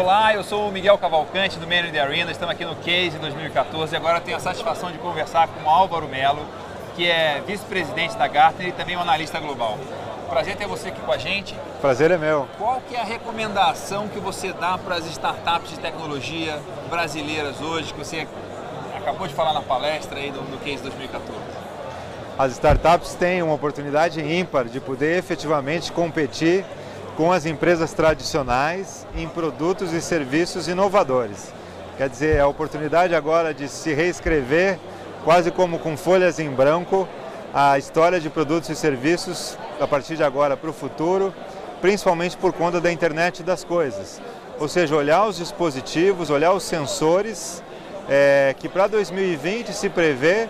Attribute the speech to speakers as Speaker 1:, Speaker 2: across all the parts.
Speaker 1: Olá, eu sou o Miguel Cavalcante do Man in the Arena, estamos aqui no Case 2014 e agora tenho a satisfação de conversar com o Álvaro Melo, que é vice-presidente da Gartner e também um analista global. Prazer ter você aqui com a gente.
Speaker 2: Prazer é meu.
Speaker 1: Qual que é a recomendação que você dá para as startups de tecnologia brasileiras hoje, que você acabou de falar na palestra aí do, do Case 2014?
Speaker 2: As startups têm uma oportunidade ímpar de poder efetivamente competir com as empresas tradicionais em produtos e serviços inovadores. Quer dizer, é a oportunidade agora de se reescrever, quase como com folhas em branco, a história de produtos e serviços a partir de agora para o futuro, principalmente por conta da internet das coisas. Ou seja, olhar os dispositivos, olhar os sensores, é, que para 2020 se prevê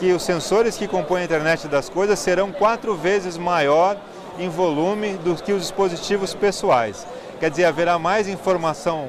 Speaker 2: que os sensores que compõem a internet das coisas serão quatro vezes maior em volume do que os dispositivos pessoais. Quer dizer, haverá mais informação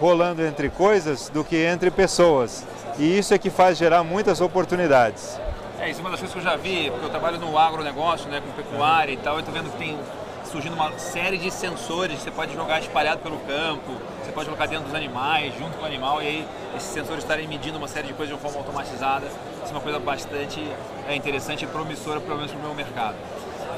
Speaker 2: rolando entre coisas do que entre pessoas. E isso é que faz gerar muitas oportunidades.
Speaker 1: É, isso é uma das coisas que eu já vi, porque eu trabalho no agronegócio, né, com pecuária e tal, e estou vendo que tem surgindo uma série de sensores que você pode jogar espalhado pelo campo, você pode colocar dentro dos animais, junto com o animal, e aí esses sensores estarem medindo uma série de coisas de uma forma automatizada. Isso é uma coisa bastante é, interessante e promissora, pelo menos para o meu mercado.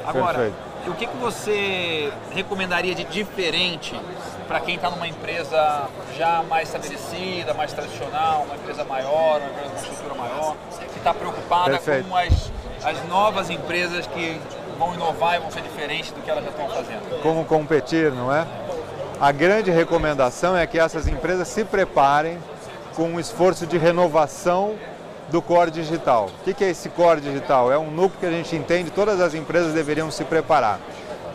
Speaker 1: Agora, Perfeito. O que, que você recomendaria de diferente para quem está numa empresa já mais estabelecida, mais tradicional, uma empresa maior, uma empresa com estrutura maior, que está preocupada Perfeito. com as, as novas empresas que vão inovar e vão ser diferentes do que elas já estão fazendo?
Speaker 2: Como competir, não é? A grande recomendação é que essas empresas se preparem com um esforço de renovação do core digital. O que é esse core digital? É um núcleo que a gente entende todas as empresas deveriam se preparar.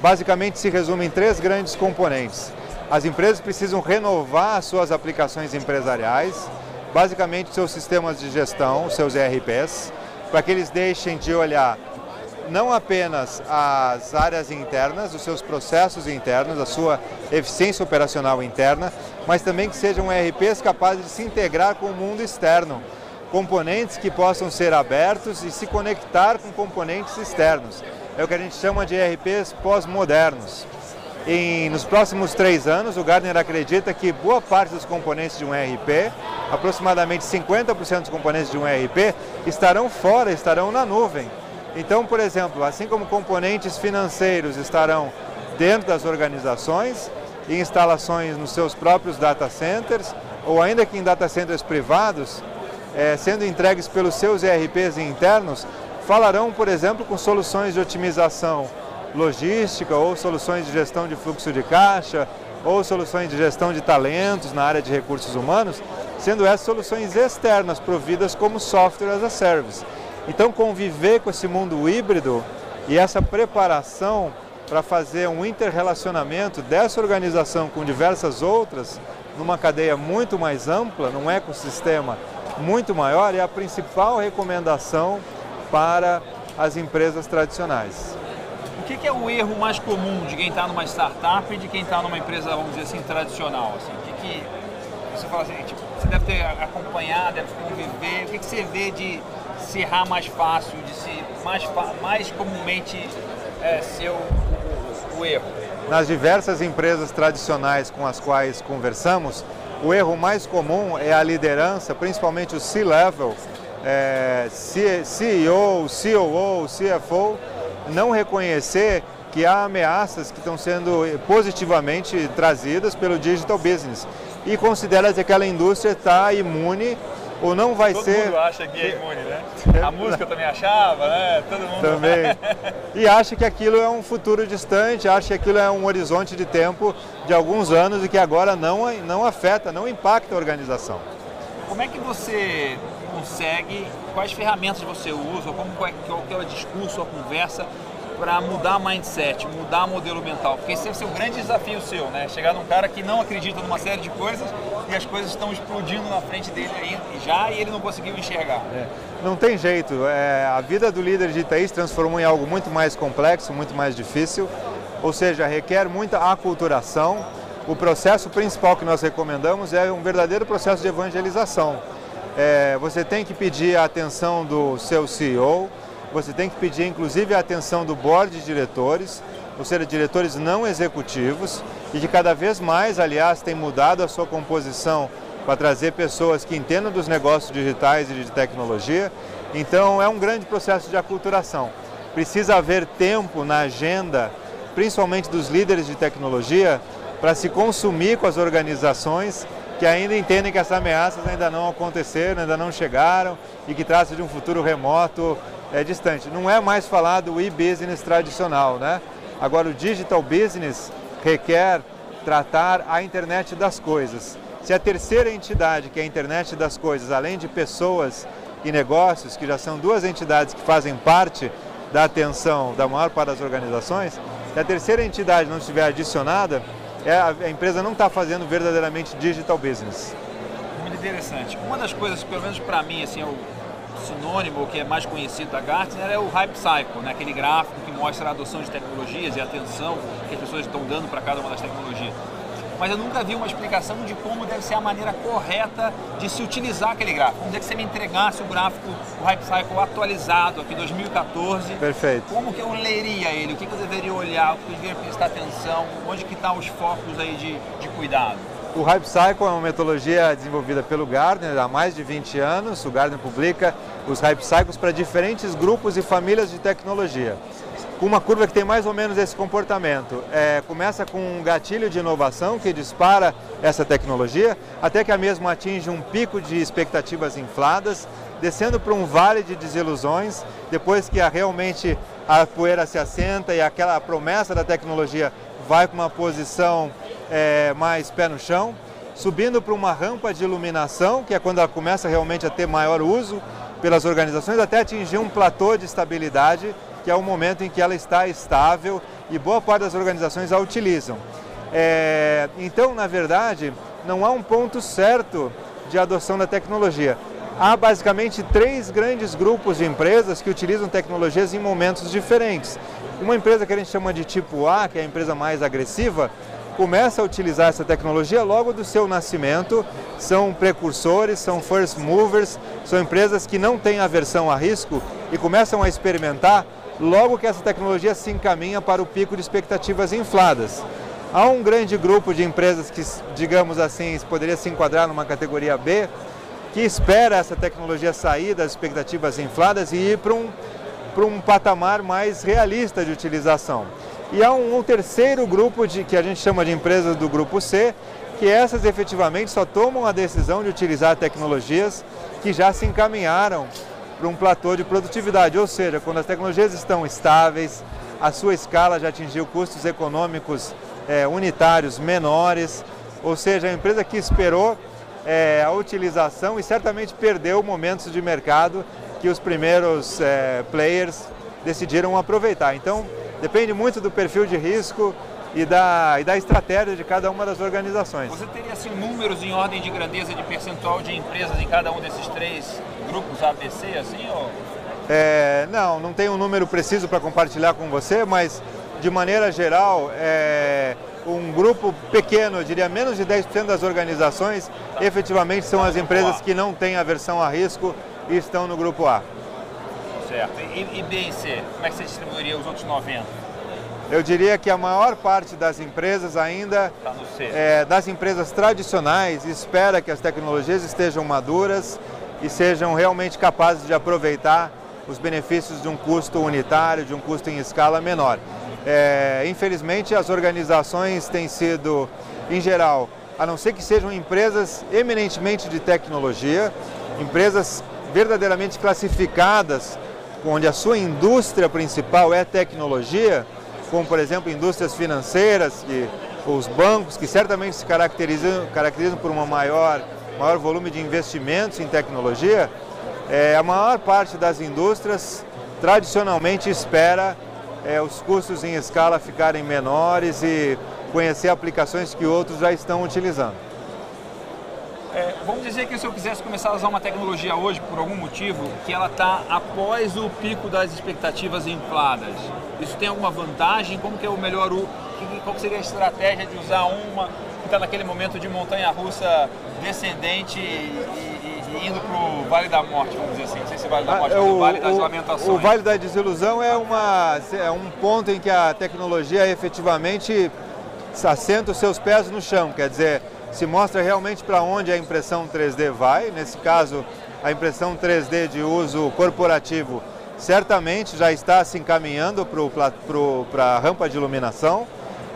Speaker 2: Basicamente se resume em três grandes componentes. As empresas precisam renovar suas aplicações empresariais, basicamente seus sistemas de gestão, seus ERPs, para que eles deixem de olhar não apenas as áreas internas, os seus processos internos, a sua eficiência operacional interna, mas também que sejam ERPs capazes de se integrar com o mundo externo, componentes que possam ser abertos e se conectar com componentes externos. É o que a gente chama de ERPs pós-modernos. nos próximos três anos, o Gartner acredita que boa parte dos componentes de um ERP, aproximadamente 50% dos componentes de um ERP, estarão fora, estarão na nuvem. Então, por exemplo, assim como componentes financeiros estarão dentro das organizações, em instalações nos seus próprios data centers, ou ainda que em data centers privados, é, sendo entregues pelos seus ERPs internos, falarão, por exemplo, com soluções de otimização logística ou soluções de gestão de fluxo de caixa ou soluções de gestão de talentos na área de recursos humanos, sendo essas soluções externas providas como software as a service. Então, conviver com esse mundo híbrido e essa preparação para fazer um interrelacionamento dessa organização com diversas outras, numa cadeia muito mais ampla, num ecossistema muito maior é a principal recomendação para as empresas tradicionais.
Speaker 1: O que, é o erro mais comum de quem está numa startup e de quem está numa empresa, vamos dizer assim, tradicional? Assim? O que, que você fala assim, tipo, você deve ter acompanhado, deve conviver, o que, que você vê de se errar mais fácil, de se mais, mais comumente é, ser o, o, o erro?
Speaker 2: Nas diversas empresas tradicionais com as quais conversamos, o erro mais comum é a liderança, principalmente o C-level, é, CEO, COO, CFO, não reconhecer que há ameaças que estão sendo positivamente trazidas pelo digital business. E considera que aquela indústria está imune ou não vai
Speaker 1: Todo
Speaker 2: ser.
Speaker 1: Todo mundo acha que é imune, né? A música também achava, né? Todo mundo.
Speaker 2: Também. E acha que aquilo é um futuro distante, acha que aquilo é um horizonte de tempo de alguns anos e que agora não, não afeta, não impacta a organização.
Speaker 1: Como é que você consegue, quais ferramentas você usa, como, é, qual é o discurso, a conversa para mudar mindset, mudar modelo mental? Porque esse ser um grande desafio seu, né? Chegar num cara que não acredita numa série de coisas e as coisas estão explodindo na frente dele aí já e ele não conseguiu enxergar.
Speaker 2: É. Não tem jeito. É, a vida do líder de TI se transformou em algo muito mais complexo, muito mais difícil, ou seja, requer muita aculturação. O processo principal que nós recomendamos é um verdadeiro processo de evangelização. É, você tem que pedir a atenção do seu CEO, você tem que pedir inclusive a atenção do board de diretores, ou seja, diretores não executivos, e que cada vez mais, aliás, tem mudado a sua composição para trazer pessoas que entendam dos negócios digitais e de tecnologia. Então é um grande processo de aculturação. Precisa haver tempo na agenda, principalmente dos líderes de tecnologia, para se consumir com as organizações que ainda entendem que essas ameaças ainda não aconteceram, ainda não chegaram e que tratam de um futuro remoto é, distante. Não é mais falar do e-business tradicional, né? Agora o digital business requer tratar a internet das coisas. Se a terceira entidade, que é a internet das coisas, além de pessoas e negócios, que já são duas entidades que fazem parte da atenção da maior parte das organizações, se a terceira entidade não estiver adicionada, é, a empresa não está fazendo verdadeiramente digital business.
Speaker 1: Muito interessante. Uma das coisas, pelo menos para mim, assim, o sinônimo que é mais conhecido da Gartner é o Hype Cycle, né? aquele gráfico que mostra a adoção de tecnologias e a atenção que as pessoas estão dando para cada uma das tecnologias mas eu nunca vi uma explicação de como deve ser a maneira correta de se utilizar aquele gráfico. Vamos dizer que você me entregasse o gráfico, o Hype Cycle atualizado aqui 2014.
Speaker 2: Perfeito.
Speaker 1: Como que eu leria ele? O que, que eu deveria olhar? O que eu deveria prestar atenção? Onde que estão tá os focos aí de, de cuidado?
Speaker 2: O Hype Cycle é uma metodologia desenvolvida pelo Gartner há mais de 20 anos. O Gartner publica os Hype Cycles para diferentes grupos e famílias de tecnologia com uma curva que tem mais ou menos esse comportamento. É, começa com um gatilho de inovação que dispara essa tecnologia, até que a mesma atinge um pico de expectativas infladas, descendo para um vale de desilusões, depois que a, realmente a poeira se assenta e aquela promessa da tecnologia vai para uma posição é, mais pé no chão, subindo para uma rampa de iluminação, que é quando ela começa realmente a ter maior uso pelas organizações, até atingir um platô de estabilidade que é o momento em que ela está estável e boa parte das organizações a utilizam. É, então, na verdade, não há um ponto certo de adoção da tecnologia. Há basicamente três grandes grupos de empresas que utilizam tecnologias em momentos diferentes. Uma empresa que a gente chama de tipo A, que é a empresa mais agressiva, começa a utilizar essa tecnologia logo do seu nascimento, são precursores, são first movers, são empresas que não têm aversão a risco e começam a experimentar logo que essa tecnologia se encaminha para o pico de expectativas infladas. Há um grande grupo de empresas que, digamos assim, poderia se enquadrar numa categoria B, que espera essa tecnologia sair das expectativas infladas e ir para um, para um patamar mais realista de utilização. E há um, um terceiro grupo de, que a gente chama de empresas do grupo C, que essas efetivamente só tomam a decisão de utilizar tecnologias que já se encaminharam para um platô de produtividade, ou seja, quando as tecnologias estão estáveis, a sua escala já atingiu custos econômicos é, unitários menores, ou seja, a empresa que esperou é, a utilização e certamente perdeu momentos de mercado que os primeiros é, players decidiram aproveitar. Então, depende muito do perfil de risco e da, e da estratégia de cada uma das organizações.
Speaker 1: Você teria assim, números em ordem de grandeza de percentual de empresas em cada um desses três grupos ABC, assim? Ou...
Speaker 2: É, não, não tenho um número preciso para compartilhar com você, mas de maneira geral, é, um grupo pequeno, eu diria menos de 10% das organizações, tá. efetivamente são as empresas que não têm aversão a risco e estão no grupo A.
Speaker 1: Certo. E, e B e C, como é que você distribuiria os outros 90%?
Speaker 2: Eu diria que a maior parte das empresas ainda, tá é, das empresas tradicionais, espera que as tecnologias estejam maduras e sejam realmente capazes de aproveitar os benefícios de um custo unitário, de um custo em escala menor. É, infelizmente, as organizações têm sido, em geral, a não ser que sejam empresas eminentemente de tecnologia, empresas verdadeiramente classificadas, onde a sua indústria principal é tecnologia, como por exemplo indústrias financeiras, que, os bancos, que certamente se caracterizam, caracterizam por uma maior maior volume de investimentos em tecnologia, é, a maior parte das indústrias tradicionalmente espera é, os custos em escala ficarem menores e conhecer aplicações que outros já estão utilizando.
Speaker 1: É, vamos dizer que se eu quisesse começar a usar uma tecnologia hoje, por algum motivo, que ela está após o pico das expectativas infladas, isso tem alguma vantagem? Como que é o melhor, qual seria a estratégia de usar uma está naquele momento de montanha-russa descendente e, indo para o Vale da Morte, vamos dizer assim. Não sei se Vale da Morte, ah, o, o Vale das Lamentações.
Speaker 2: O Vale da Desilusão é, uma, é um ponto em que a tecnologia efetivamente assenta os seus pés no chão, quer dizer, se mostra realmente para onde a impressão 3D vai. Nesse caso, a impressão 3D de uso corporativo certamente já está se encaminhando para a rampa de iluminação,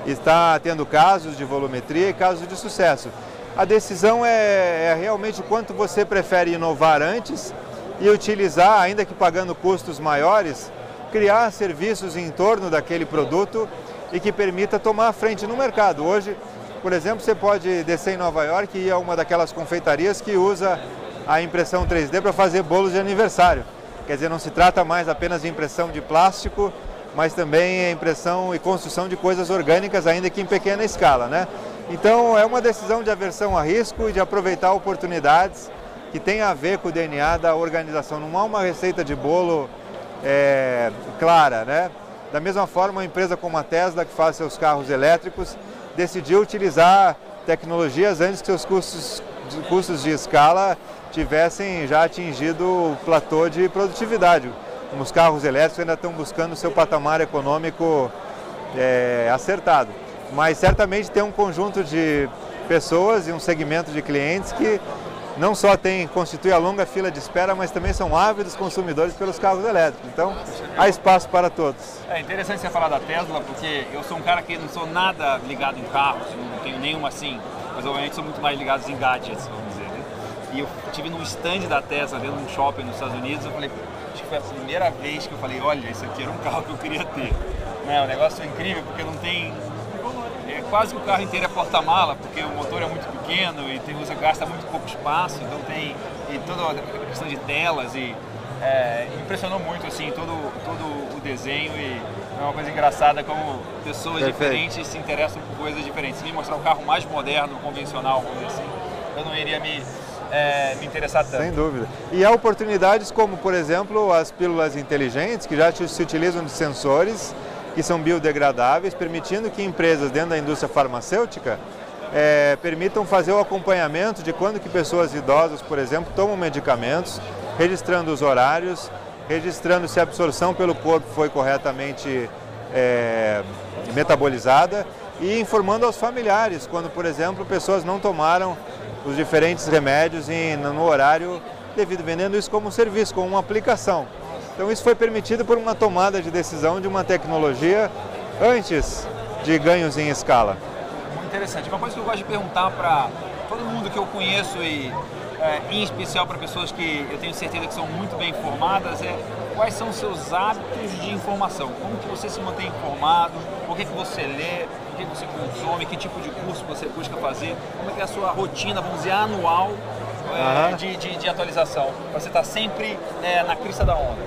Speaker 2: está tendo casos de volumetria e casos de sucesso. A decisão é, é realmente quanto você prefere inovar antes e utilizar, ainda que pagando custos maiores, criar serviços em torno daquele produto e que permita tomar a frente no mercado. Hoje, por exemplo, você pode descer em Nova York e ir a uma daquelas confeitarias que usa a impressão 3D para fazer bolos de aniversário. Quer dizer, não se trata mais apenas de impressão de plástico, mas também a impressão e construção de coisas orgânicas, ainda que em pequena escala. Né? Então é uma decisão de aversão a risco e de aproveitar oportunidades que tem a ver com o DNA da organização. Não há uma receita de bolo é, clara. Né? Da mesma forma, uma empresa como a Tesla, que faz seus carros elétricos, decidiu utilizar tecnologias antes que seus custos, custos de escala tivessem já atingido o platô de produtividade. Os carros elétricos ainda estão buscando seu patamar econômico é, acertado. Mas certamente tem um conjunto de pessoas e um segmento de clientes que não só tem, constitui a longa fila de espera, mas também são ávidos consumidores pelos carros elétricos. Então, há espaço para todos.
Speaker 1: É interessante você falar da Tesla, porque eu sou um cara que não sou nada ligado em carros, não tenho nenhuma assim, mas obviamente sou muito mais ligado em gadgets, vamos dizer. Né? E eu tive num stand da Tesla dentro de um shopping nos Estados Unidos, eu falei, acho que foi a primeira vez que eu falei, olha, isso aqui era um carro que eu queria ter. O negócio é incrível porque não tem é, quase que o carro inteiro é porta-mala, porque o motor é muito pequeno e tem, usa, gasta muito pouco espaço, então tem e toda a questão de telas e é, impressionou muito assim todo, todo o desenho e é uma coisa engraçada como pessoas Perfeito. diferentes se interessam por coisas diferentes. Se me mostrar um carro mais moderno, convencional, vamos assim, eu não iria me, é, me interessar tanto.
Speaker 2: Sem dúvida. E há oportunidades como, por exemplo, as pílulas inteligentes, que já se utilizam de sensores que são biodegradáveis, permitindo que empresas dentro da indústria farmacêutica é, permitam fazer o acompanhamento de quando que pessoas idosas, por exemplo, tomam medicamentos, registrando os horários, registrando se a absorção pelo corpo foi corretamente é, metabolizada e informando aos familiares quando, por exemplo, pessoas não tomaram os diferentes remédios em, no horário devido, vendendo isso como um serviço, como uma aplicação. Então isso foi permitido por uma tomada de decisão de uma tecnologia antes de ganhos em escala.
Speaker 1: Muito interessante. Uma coisa que eu gosto de perguntar para todo mundo que eu conheço e é, em especial para pessoas que eu tenho certeza que são muito bem informadas é quais são os seus hábitos de informação, como que você se mantém informado, o que, que você lê, o que, que você consome, que tipo de curso você busca fazer, como é é a sua rotina, vamos dizer, anual é, de, de, de, atualização, para você estar tá sempre é, na crista da onda.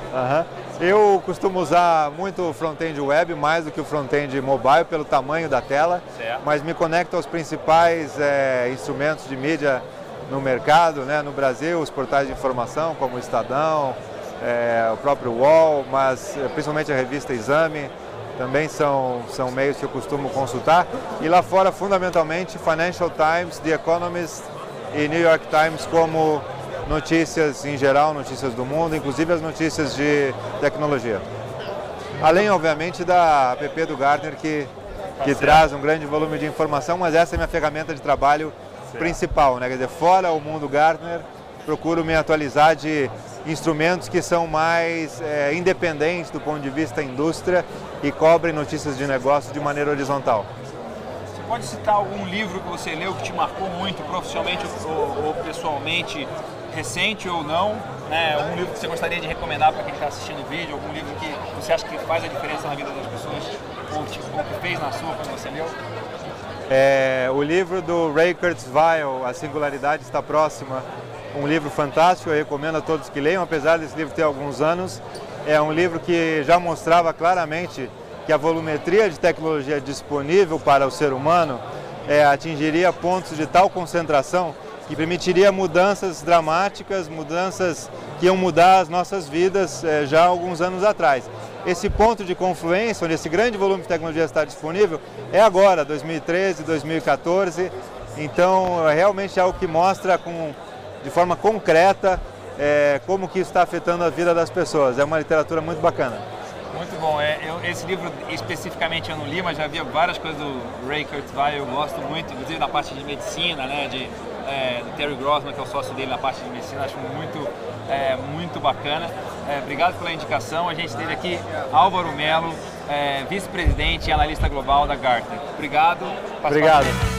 Speaker 2: Eu costumo usar muito o front-end web, mais do que o front-end mobile, pelo tamanho da tela, certo. mas me conecto aos principais é, instrumentos de mídia no mercado, né? no Brasil, os portais de informação como o Estadão, é, o próprio UOL, mas é, principalmente a revista Exame, também são, são meios que eu costumo consultar. E lá fora, fundamentalmente, Financial Times, The Economist e New York Times como notícias em geral, notícias do mundo, inclusive as notícias de tecnologia. Além, obviamente, da app do Gartner, que, que traz um grande volume de informação, mas essa é a minha ferramenta de trabalho principal. Né? Quer dizer, fora o mundo Gartner, procuro me atualizar de instrumentos que são mais é, independentes do ponto de vista da indústria e cobrem notícias de negócio de maneira horizontal
Speaker 1: pode citar algum livro que você leu que te marcou muito profissionalmente ou, ou pessoalmente, recente ou não? Né? Um livro que você gostaria de recomendar para quem está assistindo o vídeo? Algum livro que você acha que faz a diferença na vida das pessoas ou, tipo, ou que fez na sua quando você leu?
Speaker 2: É, o livro do Ray Kurzweil, A Singularidade Está Próxima, um livro fantástico, eu recomendo a todos que leiam, apesar desse livro ter alguns anos. É um livro que já mostrava claramente que a volumetria de tecnologia disponível para o ser humano é, atingiria pontos de tal concentração que permitiria mudanças dramáticas, mudanças que iam mudar as nossas vidas é, já há alguns anos atrás. Esse ponto de confluência, onde esse grande volume de tecnologia está disponível, é agora, 2013, 2014. Então, realmente é algo que mostra com, de forma concreta é, como que isso está afetando a vida das pessoas. É uma literatura muito bacana.
Speaker 1: Muito bom. É, eu, esse livro especificamente eu não li, mas já vi várias coisas do Ray Kurzweil, eu gosto muito, inclusive da parte de medicina, né, de, é, do Terry Grossman, que é o sócio dele na parte de medicina, acho muito, é, muito bacana. É, obrigado pela indicação. A gente teve aqui Álvaro Melo, é, vice-presidente e analista global da Gartner. Obrigado.
Speaker 2: Obrigado.